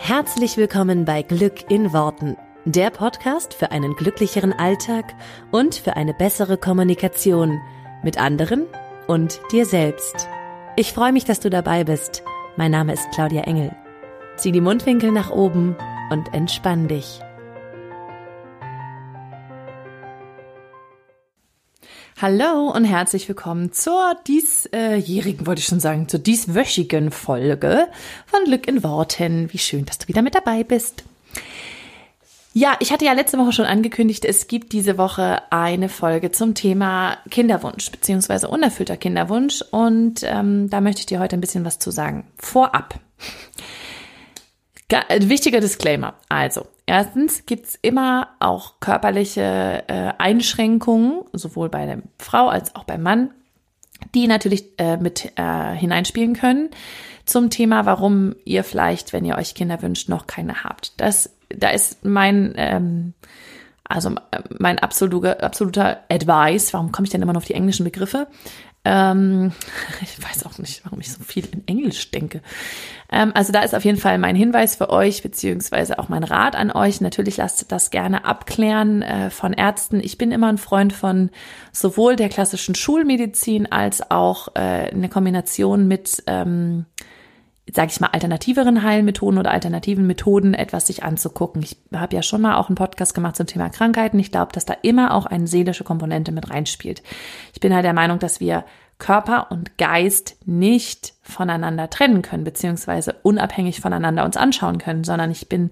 Herzlich willkommen bei Glück in Worten, der Podcast für einen glücklicheren Alltag und für eine bessere Kommunikation mit anderen und dir selbst. Ich freue mich, dass du dabei bist. Mein Name ist Claudia Engel. Zieh die Mundwinkel nach oben und entspann dich. Hallo und herzlich willkommen zur diesjährigen, wollte ich schon sagen, zur dieswöchigen Folge von Glück in Worten. Wie schön, dass du wieder mit dabei bist. Ja, ich hatte ja letzte Woche schon angekündigt, es gibt diese Woche eine Folge zum Thema Kinderwunsch beziehungsweise unerfüllter Kinderwunsch und ähm, da möchte ich dir heute ein bisschen was zu sagen. Vorab. Äh, wichtiger Disclaimer. Also, erstens gibt's immer auch körperliche äh, Einschränkungen, sowohl bei der Frau als auch beim Mann, die natürlich äh, mit äh, hineinspielen können zum Thema, warum ihr vielleicht, wenn ihr euch Kinder wünscht, noch keine habt. Das, da ist mein ähm, also äh, mein absoluter, absoluter Advice, warum komme ich denn immer noch auf die englischen Begriffe? Ähm, ich weiß auch nicht, warum ich so viel in Englisch denke. Ähm, also da ist auf jeden Fall mein Hinweis für euch, beziehungsweise auch mein Rat an euch. Natürlich lasst das gerne abklären äh, von Ärzten. Ich bin immer ein Freund von sowohl der klassischen Schulmedizin als auch äh, eine Kombination mit ähm, sage ich mal, alternativeren Heilmethoden oder alternativen Methoden etwas sich anzugucken. Ich habe ja schon mal auch einen Podcast gemacht zum Thema Krankheiten. Ich glaube, dass da immer auch eine seelische Komponente mit reinspielt. Ich bin halt der Meinung, dass wir Körper und Geist nicht voneinander trennen können, beziehungsweise unabhängig voneinander uns anschauen können, sondern ich bin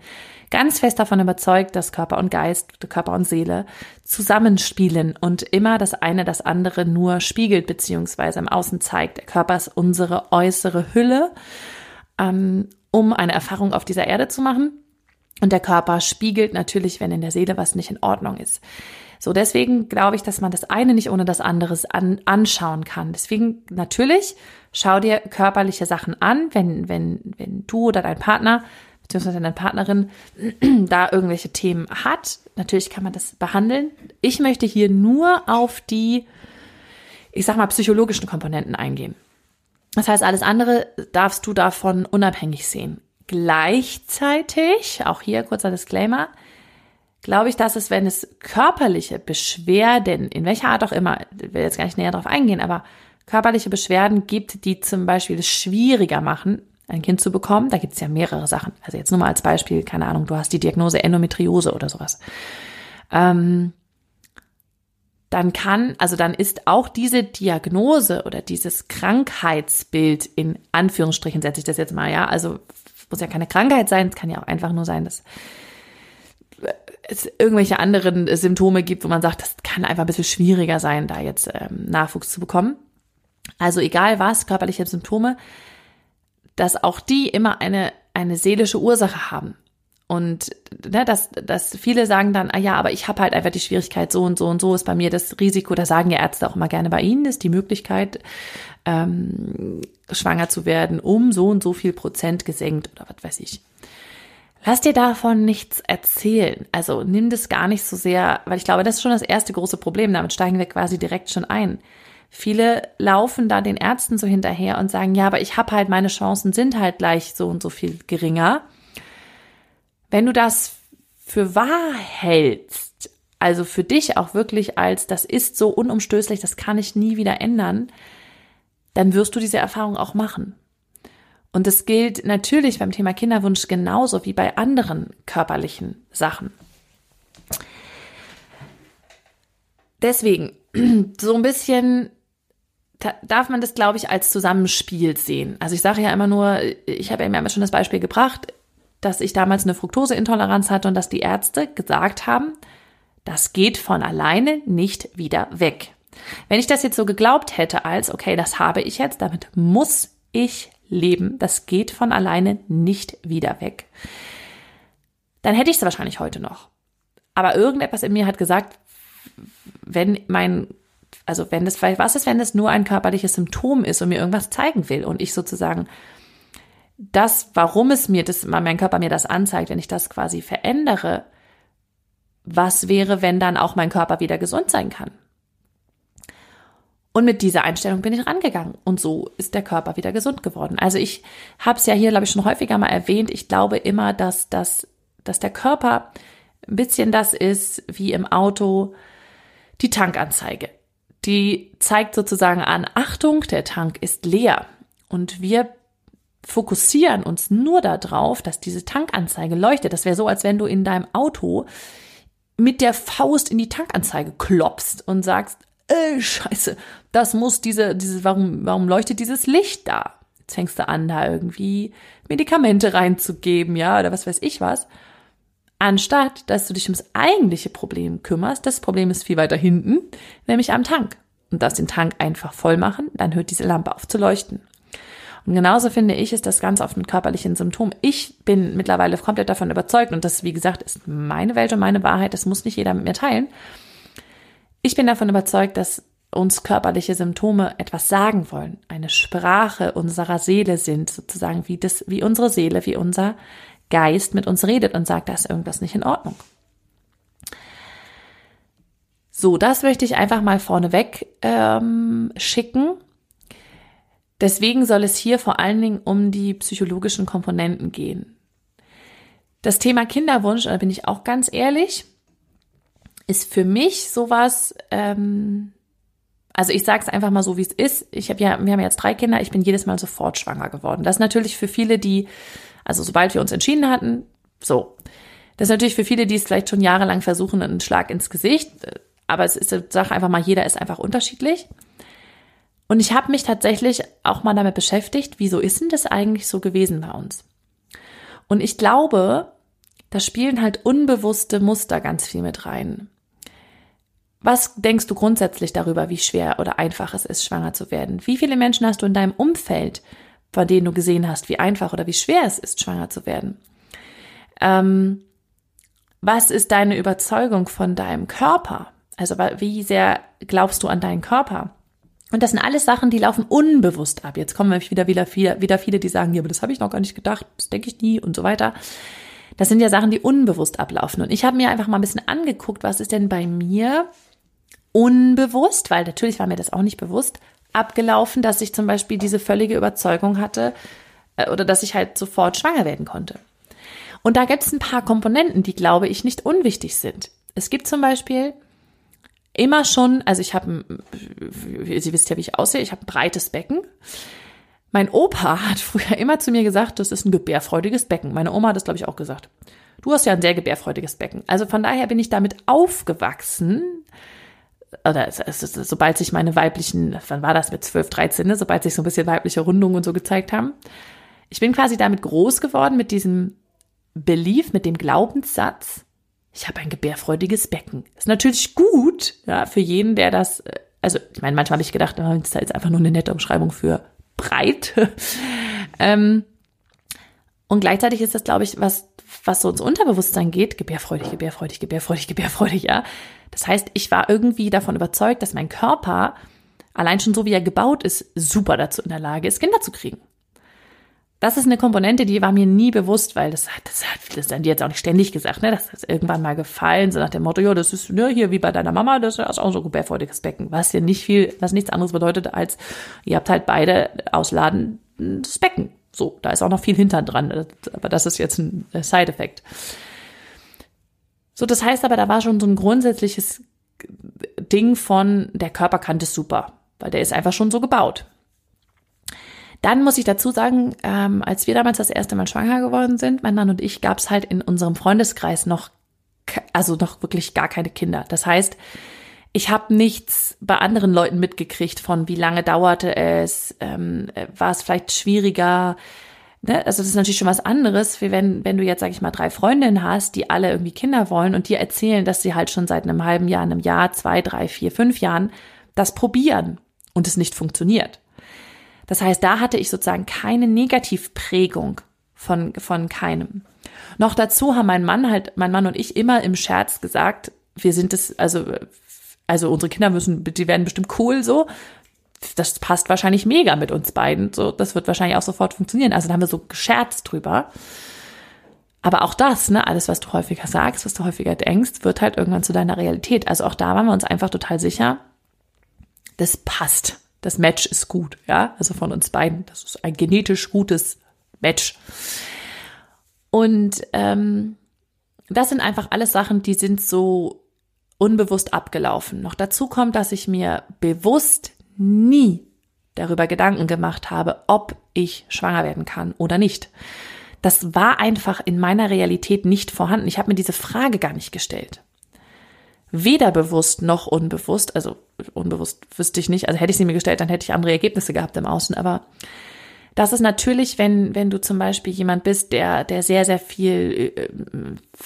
ganz fest davon überzeugt, dass Körper und Geist, Körper und Seele zusammenspielen und immer das eine das andere nur spiegelt, beziehungsweise im Außen zeigt. Der Körper ist unsere äußere Hülle ähm, um eine Erfahrung auf dieser Erde zu machen. Und der Körper spiegelt natürlich, wenn in der Seele was nicht in Ordnung ist. So, deswegen glaube ich, dass man das eine nicht ohne das andere an, anschauen kann. Deswegen natürlich schau dir körperliche Sachen an, wenn, wenn, wenn du oder dein Partner beziehungsweise deine Partnerin da irgendwelche Themen hat. Natürlich kann man das behandeln. Ich möchte hier nur auf die, ich sag mal, psychologischen Komponenten eingehen. Das heißt, alles andere darfst du davon unabhängig sehen. Gleichzeitig, auch hier kurzer Disclaimer, glaube ich, dass es, wenn es körperliche Beschwerden, in welcher Art auch immer, will jetzt gar nicht näher darauf eingehen, aber körperliche Beschwerden gibt, die zum Beispiel es schwieriger machen, ein Kind zu bekommen, da gibt es ja mehrere Sachen. Also jetzt nur mal als Beispiel, keine Ahnung, du hast die Diagnose Endometriose oder sowas. Ähm, dann kann, also dann ist auch diese Diagnose oder dieses Krankheitsbild in Anführungsstrichen setze ich das jetzt mal, ja, also muss ja keine Krankheit sein, es kann ja auch einfach nur sein, dass es irgendwelche anderen Symptome gibt, wo man sagt, das kann einfach ein bisschen schwieriger sein, da jetzt ähm, Nachwuchs zu bekommen. Also egal was, körperliche Symptome, dass auch die immer eine, eine seelische Ursache haben. Und ne, dass, dass viele sagen dann, ah ja, aber ich habe halt einfach die Schwierigkeit, so und so und so ist bei mir das Risiko, da sagen ja Ärzte auch immer gerne bei ihnen, ist die Möglichkeit, ähm, schwanger zu werden, um so und so viel Prozent gesenkt oder was weiß ich. Lass dir davon nichts erzählen. Also nimm das gar nicht so sehr, weil ich glaube, das ist schon das erste große Problem. Damit steigen wir quasi direkt schon ein. Viele laufen da den Ärzten so hinterher und sagen, ja, aber ich habe halt, meine Chancen sind halt gleich so und so viel geringer. Wenn du das für wahr hältst, also für dich auch wirklich als, das ist so unumstößlich, das kann ich nie wieder ändern, dann wirst du diese Erfahrung auch machen. Und das gilt natürlich beim Thema Kinderwunsch genauso wie bei anderen körperlichen Sachen. Deswegen, so ein bisschen darf man das, glaube ich, als Zusammenspiel sehen. Also ich sage ja immer nur, ich habe ja immer schon das Beispiel gebracht, dass ich damals eine Fructoseintoleranz hatte und dass die Ärzte gesagt haben, das geht von alleine nicht wieder weg. Wenn ich das jetzt so geglaubt hätte als, okay, das habe ich jetzt, damit muss ich leben, das geht von alleine nicht wieder weg, dann hätte ich es wahrscheinlich heute noch. Aber irgendetwas in mir hat gesagt, wenn mein, also wenn das was ist, wenn das nur ein körperliches Symptom ist und mir irgendwas zeigen will und ich sozusagen das, warum es mir, das, mein Körper mir das anzeigt, wenn ich das quasi verändere, was wäre, wenn dann auch mein Körper wieder gesund sein kann? Und mit dieser Einstellung bin ich rangegangen. Und so ist der Körper wieder gesund geworden. Also ich habe es ja hier, glaube ich, schon häufiger mal erwähnt. Ich glaube immer, dass, dass, dass der Körper ein bisschen das ist wie im Auto die Tankanzeige. Die zeigt sozusagen an, Achtung, der Tank ist leer. Und wir fokussieren uns nur darauf, dass diese Tankanzeige leuchtet. Das wäre so, als wenn du in deinem Auto mit der Faust in die Tankanzeige klopfst und sagst, äh, scheiße, das muss diese, diese, warum, warum leuchtet dieses Licht da? Jetzt fängst du an, da irgendwie Medikamente reinzugeben, ja, oder was weiß ich was. Anstatt, dass du dich ums eigentliche Problem kümmerst, das Problem ist viel weiter hinten, nämlich am Tank. Und darfst den Tank einfach voll machen, dann hört diese Lampe auf zu leuchten. Und genauso finde ich, ist das ganz oft ein körperliches Symptom. Ich bin mittlerweile komplett davon überzeugt, und das, wie gesagt, ist meine Welt und meine Wahrheit, das muss nicht jeder mit mir teilen, ich bin davon überzeugt, dass uns körperliche Symptome etwas sagen wollen, eine Sprache unserer Seele sind, sozusagen wie das, wie unsere Seele, wie unser Geist mit uns redet und sagt, da ist irgendwas nicht in Ordnung. So, das möchte ich einfach mal vorneweg ähm, schicken. Deswegen soll es hier vor allen Dingen um die psychologischen Komponenten gehen. Das Thema Kinderwunsch, da bin ich auch ganz ehrlich, ist für mich sowas, ähm, also ich sage es einfach mal so, wie es ist. Ich habe ja, wir haben jetzt drei Kinder, ich bin jedes Mal sofort schwanger geworden. Das ist natürlich für viele, die, also sobald wir uns entschieden hatten, so. Das ist natürlich für viele, die es vielleicht schon jahrelang versuchen, einen Schlag ins Gesicht. Aber es ist eine Sache einfach mal, jeder ist einfach unterschiedlich. Und ich habe mich tatsächlich auch mal damit beschäftigt, wieso ist denn das eigentlich so gewesen bei uns? Und ich glaube, da spielen halt unbewusste Muster ganz viel mit rein. Was denkst du grundsätzlich darüber, wie schwer oder einfach es ist, schwanger zu werden? Wie viele Menschen hast du in deinem Umfeld, von denen du gesehen hast, wie einfach oder wie schwer es ist, schwanger zu werden? Ähm, was ist deine Überzeugung von deinem Körper? Also wie sehr glaubst du an deinen Körper? Und das sind alles Sachen, die laufen unbewusst ab. Jetzt kommen wieder, wieder, wieder, wieder viele, die sagen, ja, aber das habe ich noch gar nicht gedacht, das denke ich nie und so weiter. Das sind ja Sachen, die unbewusst ablaufen. Und ich habe mir einfach mal ein bisschen angeguckt, was ist denn bei mir unbewusst, weil natürlich war mir das auch nicht bewusst, abgelaufen, dass ich zum Beispiel diese völlige Überzeugung hatte äh, oder dass ich halt sofort schwanger werden konnte. Und da gibt es ein paar Komponenten, die, glaube ich, nicht unwichtig sind. Es gibt zum Beispiel immer schon, also ich habe, Sie wisst ja, wie ich aussehe, ich habe ein breites Becken. Mein Opa hat früher immer zu mir gesagt, das ist ein gebärfreudiges Becken. Meine Oma hat das, glaube ich, auch gesagt. Du hast ja ein sehr gebärfreudiges Becken. Also von daher bin ich damit aufgewachsen, oder es, es, sobald sich meine weiblichen, wann war das mit 12, 13, ne, sobald sich so ein bisschen weibliche Rundungen und so gezeigt haben. Ich bin quasi damit groß geworden, mit diesem Belief, mit dem Glaubenssatz, ich habe ein gebärfreudiges Becken. Ist natürlich gut, ja, für jeden, der das, äh, also ich meine, manchmal habe ich gedacht, das ist jetzt einfach nur eine nette Umschreibung für breit. ähm, und gleichzeitig ist das, glaube ich, was, was so ins Unterbewusstsein geht, gebärfreudig, gebärfreudig, gebärfreudig, gebärfreudig, ja. Das heißt, ich war irgendwie davon überzeugt, dass mein Körper, allein schon so wie er gebaut ist, super dazu in der Lage ist, Kinder zu kriegen. Das ist eine Komponente, die war mir nie bewusst, weil das hat, das hat, das haben die jetzt auch nicht ständig gesagt, ne? Das ist irgendwann mal gefallen, so nach dem Motto, ja, das ist, ne, hier wie bei deiner Mama, das ist auch so ein gebärfreudiges Becken, was ja nicht viel, was nichts anderes bedeutet als, ihr habt halt beide ausladendes Becken. So, da ist auch noch viel Hintern dran, aber das ist jetzt ein Side-Effekt. So, das heißt aber, da war schon so ein grundsätzliches Ding von, der Körper kann das super, weil der ist einfach schon so gebaut. Dann muss ich dazu sagen, ähm, als wir damals das erste Mal schwanger geworden sind, mein Mann und ich, gab es halt in unserem Freundeskreis noch, also noch wirklich gar keine Kinder. Das heißt, ich habe nichts bei anderen Leuten mitgekriegt von, wie lange dauerte es, ähm, war es vielleicht schwieriger. Ne? Also das ist natürlich schon was anderes, wie wenn, wenn du jetzt, sag ich mal, drei Freundinnen hast, die alle irgendwie Kinder wollen und dir erzählen, dass sie halt schon seit einem halben Jahr, einem Jahr, zwei, drei, vier, fünf Jahren das probieren und es nicht funktioniert. Das heißt, da hatte ich sozusagen keine Negativprägung von, von keinem. Noch dazu haben mein Mann halt, mein Mann und ich immer im Scherz gesagt, wir sind es, also, also unsere Kinder müssen, die werden bestimmt cool so. Das passt wahrscheinlich mega mit uns beiden. So, das wird wahrscheinlich auch sofort funktionieren. Also da haben wir so gescherzt drüber. Aber auch das, ne, alles, was du häufiger sagst, was du häufiger denkst, wird halt irgendwann zu deiner Realität. Also auch da waren wir uns einfach total sicher, das passt. Das Match ist gut, ja, also von uns beiden. Das ist ein genetisch gutes Match. Und ähm, das sind einfach alles Sachen, die sind so unbewusst abgelaufen. Noch dazu kommt, dass ich mir bewusst nie darüber Gedanken gemacht habe, ob ich schwanger werden kann oder nicht. Das war einfach in meiner Realität nicht vorhanden. Ich habe mir diese Frage gar nicht gestellt. Weder bewusst noch unbewusst, also unbewusst wüsste ich nicht, also hätte ich sie mir gestellt, dann hätte ich andere Ergebnisse gehabt im Außen, aber das ist natürlich, wenn, wenn du zum Beispiel jemand bist, der, der sehr, sehr viel, äh,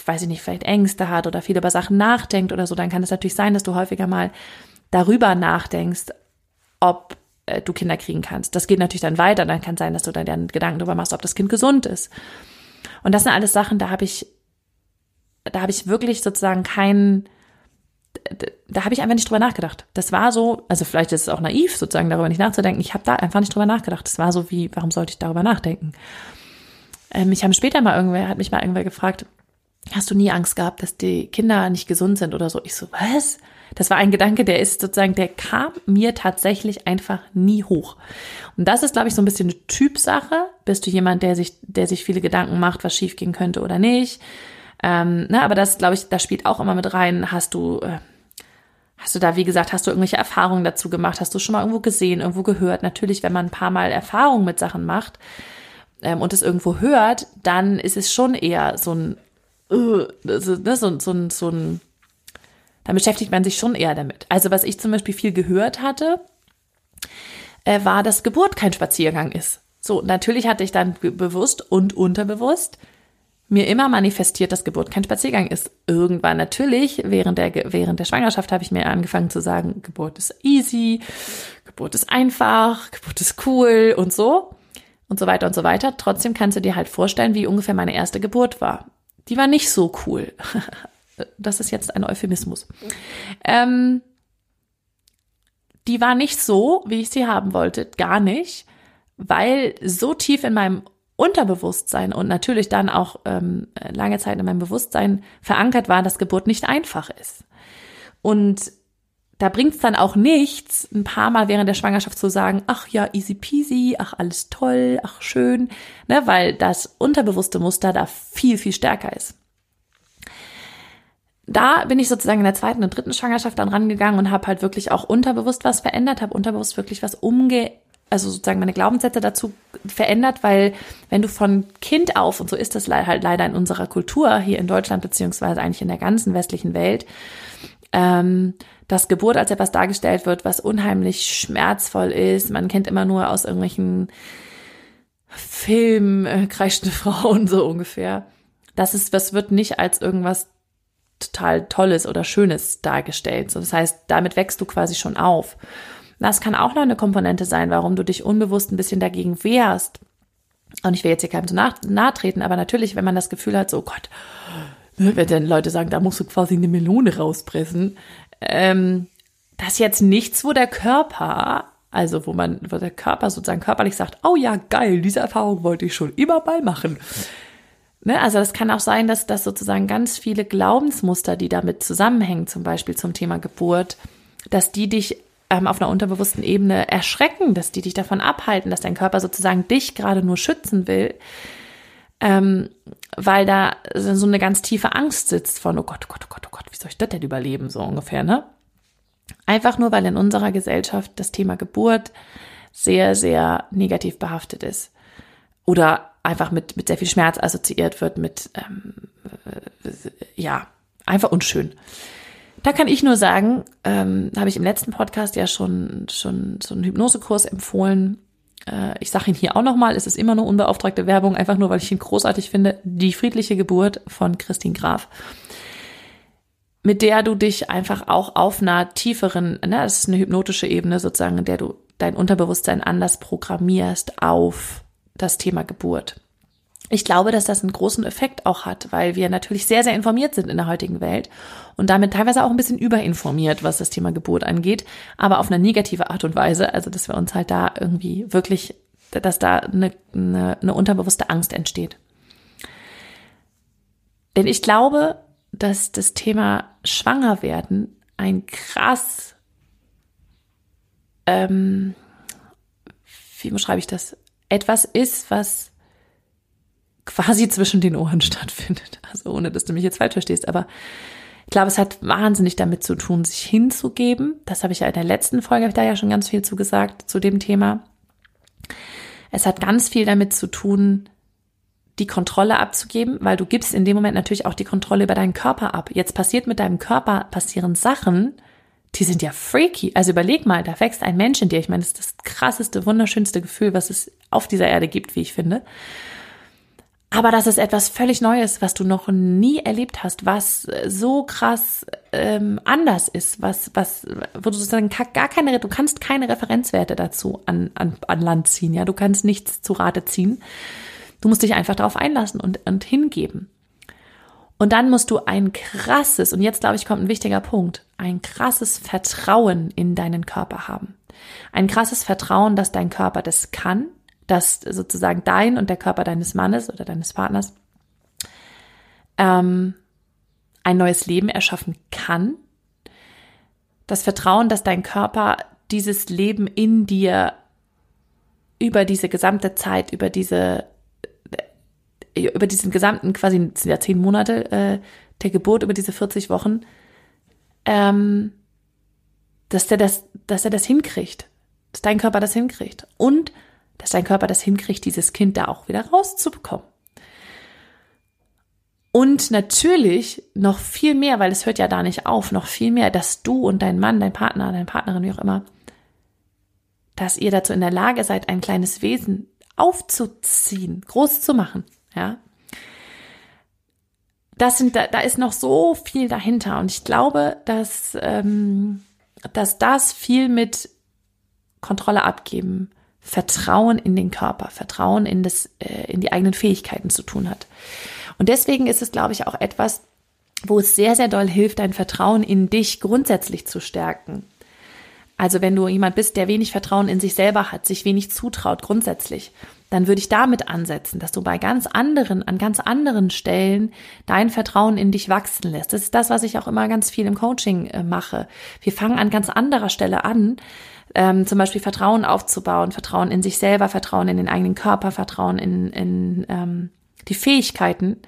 weiß ich nicht, vielleicht Ängste hat oder viel über Sachen nachdenkt oder so, dann kann es natürlich sein, dass du häufiger mal darüber nachdenkst, ob äh, du Kinder kriegen kannst. Das geht natürlich dann weiter. Dann kann sein, dass du dann Gedanken darüber machst, ob das Kind gesund ist. Und das sind alles Sachen, da habe ich, da habe ich wirklich sozusagen keinen, da habe ich einfach nicht drüber nachgedacht. Das war so, also vielleicht ist es auch naiv, sozusagen darüber nicht nachzudenken. Ich habe da einfach nicht drüber nachgedacht. Das war so wie, warum sollte ich darüber nachdenken? Ähm, ich habe später mal irgendwer, hat mich mal irgendwer gefragt, hast du nie Angst gehabt, dass die Kinder nicht gesund sind oder so? Ich so, was? Das war ein Gedanke, der ist sozusagen, der kam mir tatsächlich einfach nie hoch. Und das ist, glaube ich, so ein bisschen eine Typsache. Bist du jemand, der sich, der sich viele Gedanken macht, was schiefgehen könnte oder nicht? Ähm, ne, aber das, glaube ich, da spielt auch immer mit rein. Hast du, äh, hast du da, wie gesagt, hast du irgendwelche Erfahrungen dazu gemacht? Hast du schon mal irgendwo gesehen, irgendwo gehört? Natürlich, wenn man ein paar Mal Erfahrungen mit Sachen macht ähm, und es irgendwo hört, dann ist es schon eher so ein, uh, so, ne, so, so, so ein, dann beschäftigt man sich schon eher damit. Also was ich zum Beispiel viel gehört hatte, äh, war, dass Geburt kein Spaziergang ist. So, natürlich hatte ich dann bewusst und unterbewusst mir immer manifestiert, dass Geburt kein Spaziergang ist. Irgendwann natürlich, während der, während der Schwangerschaft habe ich mir angefangen zu sagen, Geburt ist easy, Geburt ist einfach, Geburt ist cool und so und so weiter und so weiter. Trotzdem kannst du dir halt vorstellen, wie ungefähr meine erste Geburt war. Die war nicht so cool. das ist jetzt ein Euphemismus. Ähm, die war nicht so, wie ich sie haben wollte, gar nicht, weil so tief in meinem Unterbewusstsein und natürlich dann auch ähm, lange Zeit in meinem Bewusstsein verankert war, dass Geburt nicht einfach ist. Und da bringt es dann auch nichts, ein paar Mal während der Schwangerschaft zu sagen, ach ja, easy peasy, ach alles toll, ach schön, ne, weil das unterbewusste Muster da viel, viel stärker ist. Da bin ich sozusagen in der zweiten und dritten Schwangerschaft dann rangegangen und habe halt wirklich auch unterbewusst was verändert, habe unterbewusst wirklich was umge also sozusagen meine Glaubenssätze dazu verändert, weil wenn du von Kind auf, und so ist das halt leider in unserer Kultur hier in Deutschland, beziehungsweise eigentlich in der ganzen westlichen Welt, ähm, dass Geburt als etwas dargestellt wird, was unheimlich schmerzvoll ist. Man kennt immer nur aus irgendwelchen Filmen äh, kreischende Frauen so ungefähr. Das ist, das wird nicht als irgendwas total Tolles oder Schönes dargestellt. So, das heißt, damit wächst du quasi schon auf. Das kann auch noch eine Komponente sein, warum du dich unbewusst ein bisschen dagegen wehrst. Und ich will jetzt hier keinem zu nahe, nahe treten, aber natürlich, wenn man das Gefühl hat, so oh Gott, wenn dann Leute sagen, da musst du quasi eine Melone rauspressen, ähm, das ist jetzt nichts, wo der Körper, also wo man, wo der Körper sozusagen körperlich sagt, oh ja, geil, diese Erfahrung wollte ich schon immer mal machen. Ne, also es kann auch sein, dass das sozusagen ganz viele Glaubensmuster, die damit zusammenhängen, zum Beispiel zum Thema Geburt, dass die dich ähm, auf einer unterbewussten Ebene erschrecken, dass die dich davon abhalten, dass dein Körper sozusagen dich gerade nur schützen will, ähm, weil da so eine ganz tiefe Angst sitzt von, oh Gott, oh Gott, oh Gott, oh Gott, wie soll ich das denn überleben, so ungefähr, ne? Einfach nur, weil in unserer Gesellschaft das Thema Geburt sehr, sehr negativ behaftet ist. Oder einfach mit, mit sehr viel Schmerz assoziiert wird, mit, ähm, äh, ja, einfach unschön. Da kann ich nur sagen, ähm, habe ich im letzten Podcast ja schon, schon so einen Hypnosekurs empfohlen. Äh, ich sage ihn hier auch nochmal, es ist immer nur unbeauftragte Werbung, einfach nur, weil ich ihn großartig finde. Die friedliche Geburt von Christine Graf. Mit der du dich einfach auch auf einer tieferen, ne, das ist eine hypnotische Ebene sozusagen, in der du dein Unterbewusstsein anders programmierst auf das Thema Geburt. Ich glaube, dass das einen großen Effekt auch hat, weil wir natürlich sehr, sehr informiert sind in der heutigen Welt und damit teilweise auch ein bisschen überinformiert, was das Thema Geburt angeht, aber auf eine negative Art und Weise. Also, dass wir uns halt da irgendwie wirklich, dass da eine, eine, eine unterbewusste Angst entsteht. Denn ich glaube, dass das Thema Schwangerwerden ein krass ähm, wie beschreibe ich das? Etwas ist, was quasi zwischen den Ohren stattfindet. Also ohne, dass du mich jetzt falsch verstehst, aber ich glaube, es hat wahnsinnig damit zu tun, sich hinzugeben. Das habe ich ja in der letzten Folge, habe ich da ja schon ganz viel zu gesagt, zu dem Thema. Es hat ganz viel damit zu tun, die Kontrolle abzugeben, weil du gibst in dem Moment natürlich auch die Kontrolle über deinen Körper ab. Jetzt passiert mit deinem Körper, passieren Sachen, die sind ja freaky. Also überleg mal, da wächst ein Mensch in dir. Ich meine, das ist das krasseste, wunderschönste Gefühl, was es auf dieser Erde gibt, wie ich finde. Aber das ist etwas völlig Neues, was du noch nie erlebt hast, was so krass ähm, anders ist, was, was, wo du sozusagen gar keine, du kannst keine Referenzwerte dazu an, an, an Land ziehen, ja, du kannst nichts zu Rate ziehen. Du musst dich einfach darauf einlassen und, und hingeben. Und dann musst du ein krasses, und jetzt glaube ich kommt ein wichtiger Punkt, ein krasses Vertrauen in deinen Körper haben. Ein krasses Vertrauen, dass dein Körper das kann, dass sozusagen dein und der Körper deines Mannes oder deines Partners ähm, ein neues Leben erschaffen kann. Das Vertrauen, dass dein Körper dieses Leben in dir über diese gesamte Zeit, über diese über diesen gesamten, quasi ja zehn Monate äh, der Geburt, über diese 40 Wochen, ähm, dass der das, dass er das hinkriegt, dass dein Körper das hinkriegt und dass dein Körper das hinkriegt, dieses Kind da auch wieder rauszubekommen. Und natürlich noch viel mehr, weil es hört ja da nicht auf, noch viel mehr, dass du und dein Mann, dein Partner, deine Partnerin, wie auch immer, dass ihr dazu in der Lage seid, ein kleines Wesen aufzuziehen, groß zu machen, ja. Das sind, da, da ist noch so viel dahinter. Und ich glaube, dass, ähm, dass das viel mit Kontrolle abgeben, Vertrauen in den Körper, Vertrauen in das, äh, in die eigenen Fähigkeiten zu tun hat. Und deswegen ist es, glaube ich, auch etwas, wo es sehr, sehr doll hilft, dein Vertrauen in dich grundsätzlich zu stärken. Also wenn du jemand bist, der wenig Vertrauen in sich selber hat, sich wenig zutraut grundsätzlich, dann würde ich damit ansetzen, dass du bei ganz anderen, an ganz anderen Stellen dein Vertrauen in dich wachsen lässt. Das ist das, was ich auch immer ganz viel im Coaching äh, mache. Wir fangen an ganz anderer Stelle an, ähm, zum Beispiel Vertrauen aufzubauen, Vertrauen in sich selber, Vertrauen in den eigenen Körper, Vertrauen in, in ähm, die Fähigkeiten.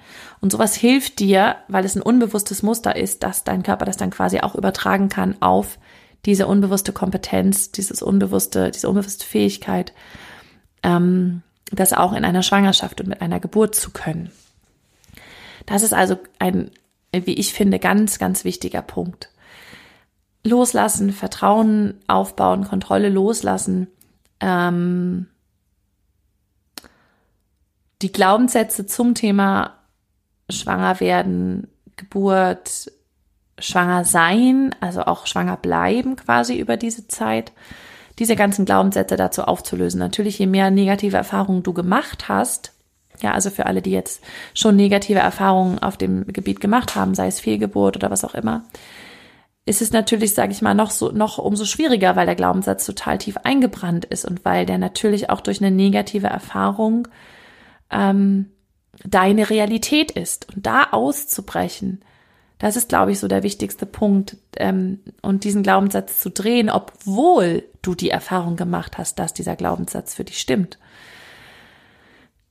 Und sowas hilft dir, weil es ein unbewusstes Muster ist, dass dein Körper das dann quasi auch übertragen kann auf diese unbewusste Kompetenz, dieses unbewusste, diese unbewusste Fähigkeit, ähm, das auch in einer Schwangerschaft und mit einer Geburt zu können. Das ist also ein, wie ich finde, ganz, ganz wichtiger Punkt. Loslassen, Vertrauen aufbauen, Kontrolle loslassen, ähm, die Glaubenssätze zum Thema Schwanger werden, Geburt, schwanger sein, also auch schwanger bleiben quasi über diese Zeit, diese ganzen Glaubenssätze dazu aufzulösen. Natürlich, je mehr negative Erfahrungen du gemacht hast, ja, also für alle, die jetzt schon negative Erfahrungen auf dem Gebiet gemacht haben, sei es Fehlgeburt oder was auch immer, ist es natürlich, sage ich mal, noch so noch umso schwieriger, weil der Glaubenssatz total tief eingebrannt ist und weil der natürlich auch durch eine negative Erfahrung ähm, deine Realität ist und da auszubrechen das ist, glaube ich, so der wichtigste Punkt. Ähm, und diesen Glaubenssatz zu drehen, obwohl du die Erfahrung gemacht hast, dass dieser Glaubenssatz für dich stimmt.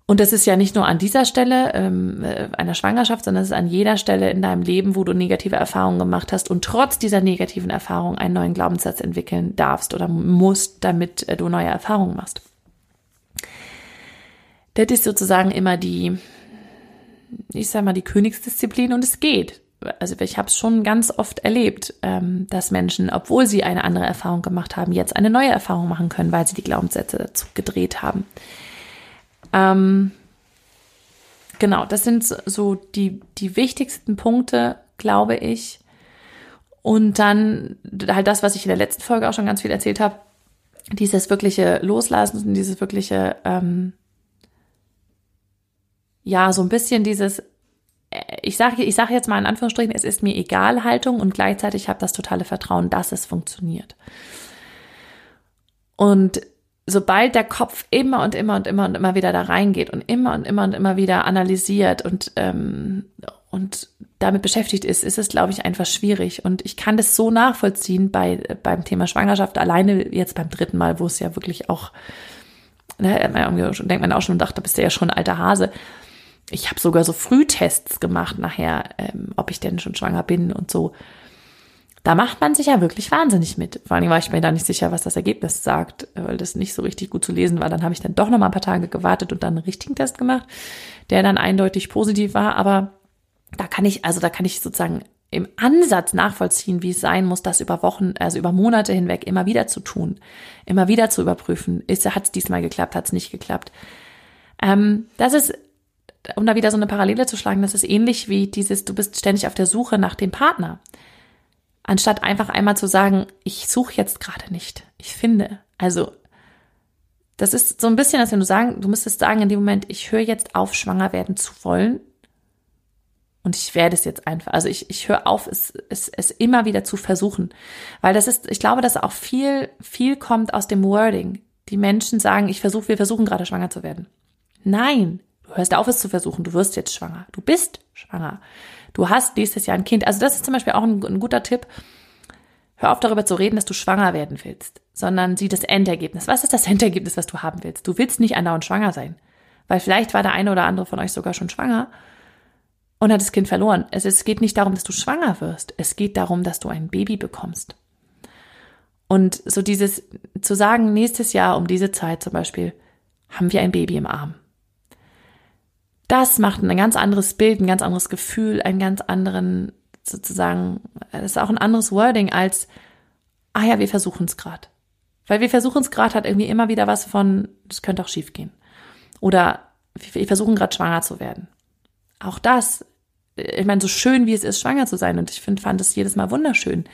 Und das ist ja nicht nur an dieser Stelle ähm, äh, einer Schwangerschaft, sondern es ist an jeder Stelle in deinem Leben, wo du negative Erfahrungen gemacht hast und trotz dieser negativen Erfahrung einen neuen Glaubenssatz entwickeln darfst oder musst, damit äh, du neue Erfahrungen machst. Das ist sozusagen immer die, ich sag mal, die Königsdisziplin und es geht also ich habe es schon ganz oft erlebt, ähm, dass Menschen, obwohl sie eine andere Erfahrung gemacht haben, jetzt eine neue Erfahrung machen können, weil sie die Glaubenssätze dazu gedreht haben. Ähm, genau, das sind so die, die wichtigsten Punkte, glaube ich. Und dann halt das, was ich in der letzten Folge auch schon ganz viel erzählt habe, dieses wirkliche Loslassen dieses wirkliche, ähm, ja, so ein bisschen dieses ich sage ich sage jetzt mal in Anführungsstrichen, es ist mir egal Haltung und gleichzeitig habe das totale Vertrauen, dass es funktioniert. Und sobald der Kopf immer und immer und immer und immer wieder da reingeht und immer und immer und immer wieder analysiert und ähm, und damit beschäftigt ist, ist es, glaube ich, einfach schwierig. Und ich kann das so nachvollziehen bei, beim Thema Schwangerschaft, alleine jetzt beim dritten Mal, wo es ja wirklich auch, ne, denkt man auch schon, dachte, da bist du ja schon ein alter Hase. Ich habe sogar so Frühtests gemacht nachher, ähm, ob ich denn schon schwanger bin und so. Da macht man sich ja wirklich wahnsinnig mit. Vor allem war ich mir da nicht sicher, was das Ergebnis sagt, weil das nicht so richtig gut zu lesen war. Dann habe ich dann doch noch mal ein paar Tage gewartet und dann einen richtigen Test gemacht, der dann eindeutig positiv war. Aber da kann ich, also da kann ich sozusagen im Ansatz nachvollziehen, wie es sein muss, das über Wochen, also über Monate hinweg immer wieder zu tun, immer wieder zu überprüfen. Hat es diesmal geklappt, hat es nicht geklappt. Ähm, das ist, um da wieder so eine Parallele zu schlagen, das ist ähnlich wie dieses, du bist ständig auf der Suche nach dem Partner anstatt einfach einmal zu sagen, ich suche jetzt gerade nicht, ich finde. Also das ist so ein bisschen, als wenn du sagen, du müsstest sagen in dem Moment, ich höre jetzt auf, schwanger werden zu wollen. Und ich werde es jetzt einfach. Also ich, ich höre auf, es, es, es immer wieder zu versuchen. Weil das ist, ich glaube, dass auch viel, viel kommt aus dem Wording. Die Menschen sagen, ich versuche, wir versuchen gerade schwanger zu werden. Nein, hörst auf, es zu versuchen. Du wirst jetzt schwanger. Du bist schwanger du hast nächstes Jahr ein Kind. Also das ist zum Beispiel auch ein, ein guter Tipp. Hör auf darüber zu reden, dass du schwanger werden willst, sondern sieh das Endergebnis. Was ist das Endergebnis, was du haben willst? Du willst nicht andauernd schwanger sein, weil vielleicht war der eine oder andere von euch sogar schon schwanger und hat das Kind verloren. Es, es geht nicht darum, dass du schwanger wirst. Es geht darum, dass du ein Baby bekommst. Und so dieses zu sagen, nächstes Jahr um diese Zeit zum Beispiel haben wir ein Baby im Arm das macht ein ganz anderes Bild, ein ganz anderes Gefühl, einen ganz anderen, sozusagen, das ist auch ein anderes Wording als, ah ja, wir versuchen es gerade. Weil wir versuchen es gerade hat irgendwie immer wieder was von, das könnte auch schief gehen. Oder wir versuchen gerade schwanger zu werden. Auch das, ich meine, so schön wie es ist, schwanger zu sein, und ich finde, fand es jedes Mal wunderschön.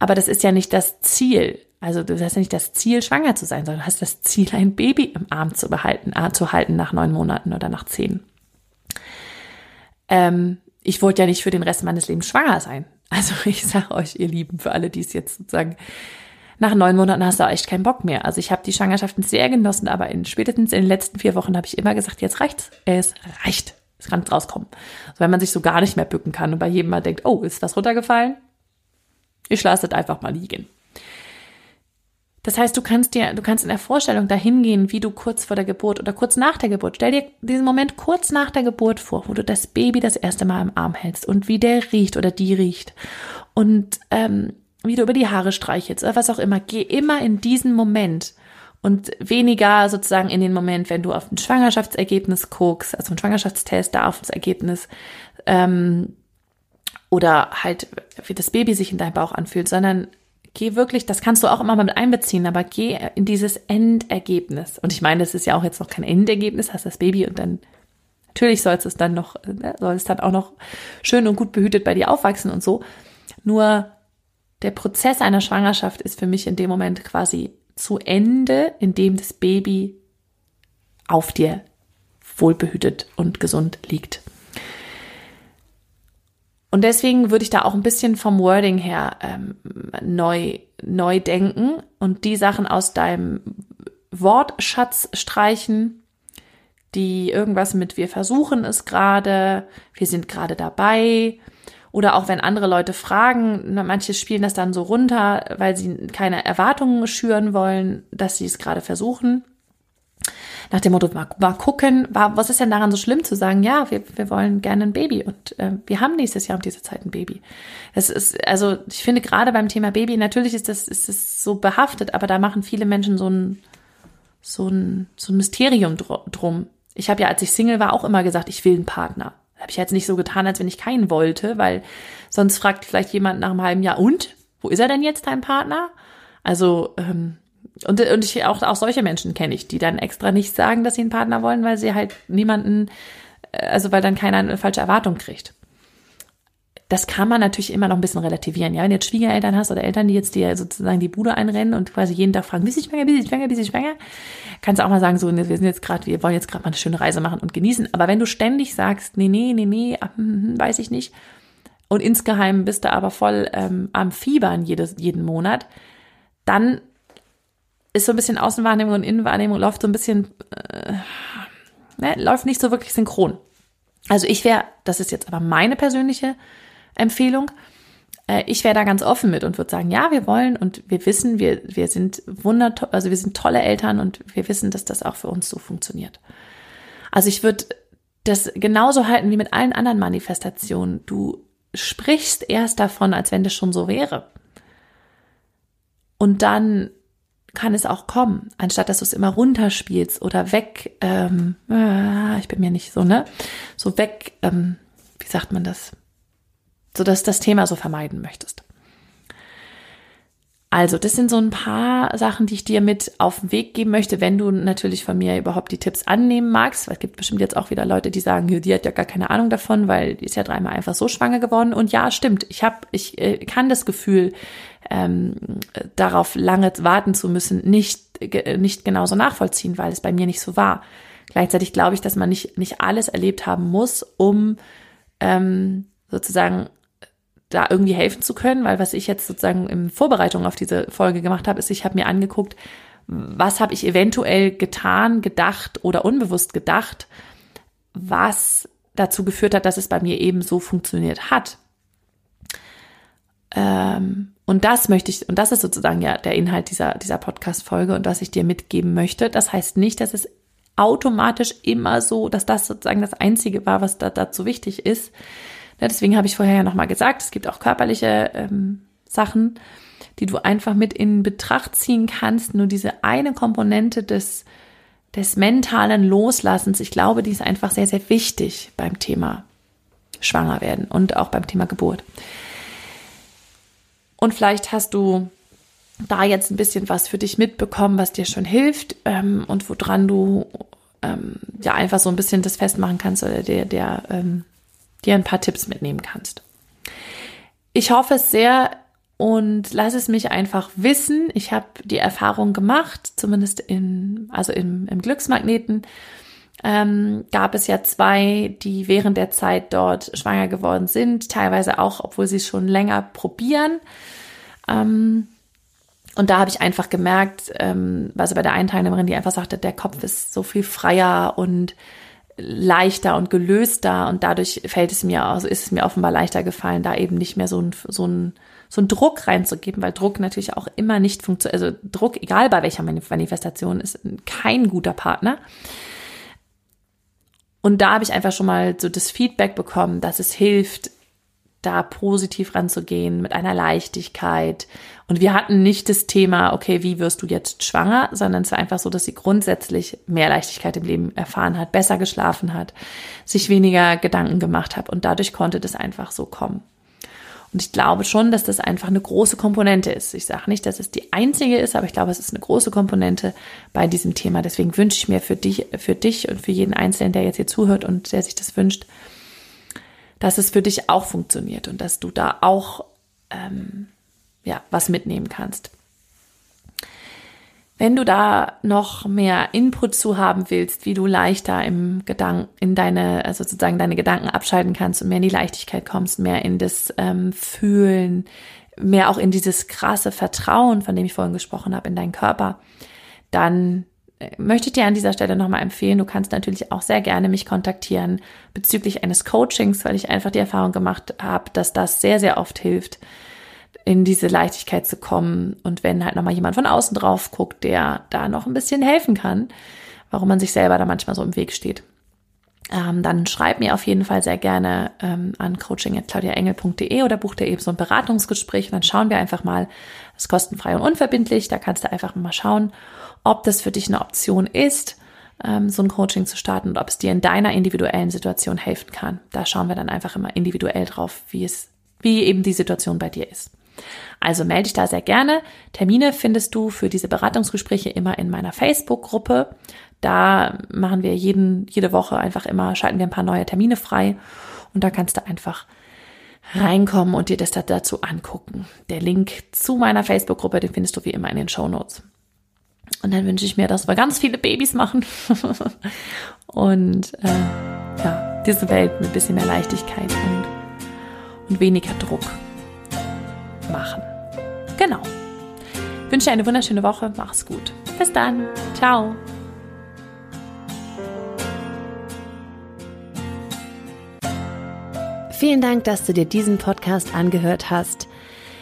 Aber das ist ja nicht das Ziel. Also du hast ja nicht das Ziel, schwanger zu sein, sondern du hast das Ziel, ein Baby im Arm zu behalten, äh, zu halten nach neun Monaten oder nach zehn ähm, ich wollte ja nicht für den Rest meines Lebens schwanger sein. Also ich sage euch, ihr Lieben, für alle, die es jetzt sozusagen nach neun Monaten hast du echt keinen Bock mehr. Also ich habe die Schwangerschaften sehr genossen, aber in spätestens in den letzten vier Wochen habe ich immer gesagt, jetzt reicht's. Es reicht. Es kann rauskommen. Also wenn man sich so gar nicht mehr bücken kann und bei jedem mal denkt, oh, ist was runtergefallen? Ich lasse das einfach mal liegen. Das heißt, du kannst dir, du kannst in der Vorstellung dahin gehen, wie du kurz vor der Geburt oder kurz nach der Geburt, stell dir diesen Moment kurz nach der Geburt vor, wo du das Baby das erste Mal im Arm hältst und wie der riecht oder die riecht und ähm, wie du über die Haare streichelst oder was auch immer. Geh immer in diesen Moment und weniger sozusagen in den Moment, wenn du auf ein Schwangerschaftsergebnis guckst, also ein Schwangerschaftstest, da auf das Ergebnis ähm, oder halt, wie das Baby sich in deinem Bauch anfühlt, sondern geh wirklich, das kannst du auch immer mal mit einbeziehen, aber geh in dieses Endergebnis. Und ich meine, das ist ja auch jetzt noch kein Endergebnis, hast das Baby und dann natürlich soll es dann noch, ne, soll es dann auch noch schön und gut behütet bei dir aufwachsen und so. Nur der Prozess einer Schwangerschaft ist für mich in dem Moment quasi zu Ende, in dem das Baby auf dir wohlbehütet und gesund liegt. Und deswegen würde ich da auch ein bisschen vom Wording her ähm, neu, neu denken und die Sachen aus deinem Wortschatz streichen, die irgendwas mit wir versuchen es gerade, wir sind gerade dabei. Oder auch wenn andere Leute fragen, manche spielen das dann so runter, weil sie keine Erwartungen schüren wollen, dass sie es gerade versuchen nach dem Motto, mal, mal gucken, was ist denn daran so schlimm zu sagen, ja, wir, wir wollen gerne ein Baby und äh, wir haben nächstes Jahr um diese Zeit ein Baby. Das ist, also ich finde gerade beim Thema Baby, natürlich ist das, ist das so behaftet, aber da machen viele Menschen so ein, so ein, so ein Mysterium drum. Ich habe ja, als ich Single war, auch immer gesagt, ich will einen Partner. Habe ich jetzt nicht so getan, als wenn ich keinen wollte, weil sonst fragt vielleicht jemand nach einem halben Jahr, und? Wo ist er denn jetzt, dein Partner? Also, ähm, und, und ich auch, auch solche Menschen kenne ich, die dann extra nicht sagen, dass sie einen Partner wollen, weil sie halt niemanden, äh, also weil dann keiner eine falsche Erwartung kriegt. Das kann man natürlich immer noch ein bisschen relativieren. Ja, wenn du jetzt Schwiegereltern hast oder Eltern, die jetzt dir sozusagen die Bude einrennen und quasi jeden Tag fragen, bist du schwanger, bist du schwanger, bist du schwanger, kannst du auch mal sagen, so, wir sind jetzt gerade, wir wollen jetzt gerade mal eine schöne Reise machen und genießen. Aber wenn du ständig sagst, nee, nee, nee, nee, hm, hm, hm, weiß ich nicht, und insgeheim bist du aber voll ähm, am Fiebern jedes, jeden Monat, dann ist so ein bisschen Außenwahrnehmung und Innenwahrnehmung läuft so ein bisschen, äh, ne, läuft nicht so wirklich synchron. Also ich wäre, das ist jetzt aber meine persönliche Empfehlung, äh, ich wäre da ganz offen mit und würde sagen, ja, wir wollen und wir wissen, wir, wir sind wunder, also wir sind tolle Eltern und wir wissen, dass das auch für uns so funktioniert. Also ich würde das genauso halten wie mit allen anderen Manifestationen. Du sprichst erst davon, als wenn das schon so wäre. Und dann kann es auch kommen, anstatt dass du es immer runterspielst oder weg, ähm, äh, ich bin mir nicht so, ne? So weg, ähm, wie sagt man das? So dass das Thema so vermeiden möchtest. Also, das sind so ein paar Sachen, die ich dir mit auf den Weg geben möchte, wenn du natürlich von mir überhaupt die Tipps annehmen magst. Weil es gibt bestimmt jetzt auch wieder Leute, die sagen, die hat ja gar keine Ahnung davon, weil die ist ja dreimal einfach so schwanger geworden. Und ja, stimmt. Ich habe, ich äh, kann das Gefühl, ähm, darauf lange warten zu müssen, nicht, nicht genauso nachvollziehen, weil es bei mir nicht so war. Gleichzeitig glaube ich, dass man nicht, nicht alles erlebt haben muss, um ähm, sozusagen da irgendwie helfen zu können, weil was ich jetzt sozusagen in Vorbereitung auf diese Folge gemacht habe, ist, ich habe mir angeguckt, was habe ich eventuell getan, gedacht oder unbewusst gedacht, was dazu geführt hat, dass es bei mir eben so funktioniert hat. Ähm, und das möchte ich, und das ist sozusagen ja der Inhalt dieser, dieser Podcast-Folge und was ich dir mitgeben möchte. Das heißt nicht, dass es automatisch immer so, dass das sozusagen das Einzige war, was da dazu wichtig ist. Ja, deswegen habe ich vorher ja nochmal gesagt, es gibt auch körperliche ähm, Sachen, die du einfach mit in Betracht ziehen kannst. Nur diese eine Komponente des, des mentalen Loslassens, ich glaube, die ist einfach sehr, sehr wichtig beim Thema Schwanger werden und auch beim Thema Geburt. Und vielleicht hast du da jetzt ein bisschen was für dich mitbekommen, was dir schon hilft ähm, und woran du ähm, ja einfach so ein bisschen das festmachen kannst oder der, der ähm, dir ein paar Tipps mitnehmen kannst. Ich hoffe es sehr und lass es mich einfach wissen. Ich habe die Erfahrung gemacht, zumindest in, also im, im Glücksmagneten, ähm, gab es ja zwei, die während der Zeit dort schwanger geworden sind, teilweise auch, obwohl sie es schon länger probieren. Ähm, und da habe ich einfach gemerkt, ähm, also bei der einen Teilnehmerin, die einfach sagte, der Kopf ist so viel freier und leichter und gelöster und dadurch fällt es mir, also ist es mir offenbar leichter gefallen, da eben nicht mehr so ein, so ein, so ein Druck reinzugeben, weil Druck natürlich auch immer nicht funktioniert, also Druck, egal bei welcher Manifestation, ist kein guter Partner. Und da habe ich einfach schon mal so das Feedback bekommen, dass es hilft, da positiv ranzugehen, mit einer Leichtigkeit. Und wir hatten nicht das Thema, okay, wie wirst du jetzt schwanger, sondern es war einfach so, dass sie grundsätzlich mehr Leichtigkeit im Leben erfahren hat, besser geschlafen hat, sich weniger Gedanken gemacht hat und dadurch konnte das einfach so kommen. Und ich glaube schon, dass das einfach eine große Komponente ist. Ich sage nicht, dass es die einzige ist, aber ich glaube, es ist eine große Komponente bei diesem Thema. Deswegen wünsche ich mir für dich, für dich und für jeden Einzelnen, der jetzt hier zuhört und der sich das wünscht, dass es für dich auch funktioniert und dass du da auch ähm, ja, was mitnehmen kannst. Wenn du da noch mehr Input zu haben willst, wie du leichter im Gedanken, in deine, also sozusagen deine Gedanken abschalten kannst und mehr in die Leichtigkeit kommst, mehr in das ähm, Fühlen, mehr auch in dieses krasse Vertrauen, von dem ich vorhin gesprochen habe, in deinen Körper, dann möchte ich dir an dieser Stelle nochmal empfehlen, du kannst natürlich auch sehr gerne mich kontaktieren bezüglich eines Coachings, weil ich einfach die Erfahrung gemacht habe, dass das sehr, sehr oft hilft, in diese Leichtigkeit zu kommen. Und wenn halt nochmal jemand von außen drauf guckt, der da noch ein bisschen helfen kann, warum man sich selber da manchmal so im Weg steht. Ähm, dann schreib mir auf jeden Fall sehr gerne ähm, an coaching.claudiaengel.de oder buch dir eben so ein Beratungsgespräch und dann schauen wir einfach mal, das ist kostenfrei und unverbindlich, da kannst du einfach mal schauen ob das für dich eine Option ist, ähm, so ein Coaching zu starten und ob es dir in deiner individuellen Situation helfen kann. Da schauen wir dann einfach immer individuell drauf, wie es, wie eben die Situation bei dir ist. Also melde dich da sehr gerne. Termine findest du für diese Beratungsgespräche immer in meiner Facebook-Gruppe. Da machen wir jeden, jede Woche einfach immer, schalten wir ein paar neue Termine frei und da kannst du einfach reinkommen und dir das dazu angucken. Der Link zu meiner Facebook-Gruppe, den findest du wie immer in den Show Notes. Und dann wünsche ich mir, dass wir ganz viele Babys machen und äh, ja, diese Welt mit ein bisschen mehr Leichtigkeit und, und weniger Druck machen. Genau. Ich wünsche dir eine wunderschöne Woche. Mach's gut. Bis dann. Ciao. Vielen Dank, dass du dir diesen Podcast angehört hast.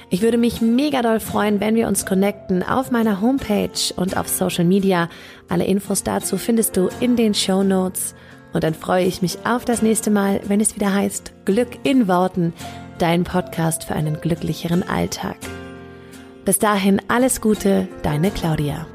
Ich würde mich mega doll freuen, wenn wir uns connecten auf meiner Homepage und auf Social Media. Alle Infos dazu findest du in den Show Notes. Und dann freue ich mich auf das nächste Mal, wenn es wieder heißt Glück in Worten, dein Podcast für einen glücklicheren Alltag. Bis dahin alles Gute, deine Claudia.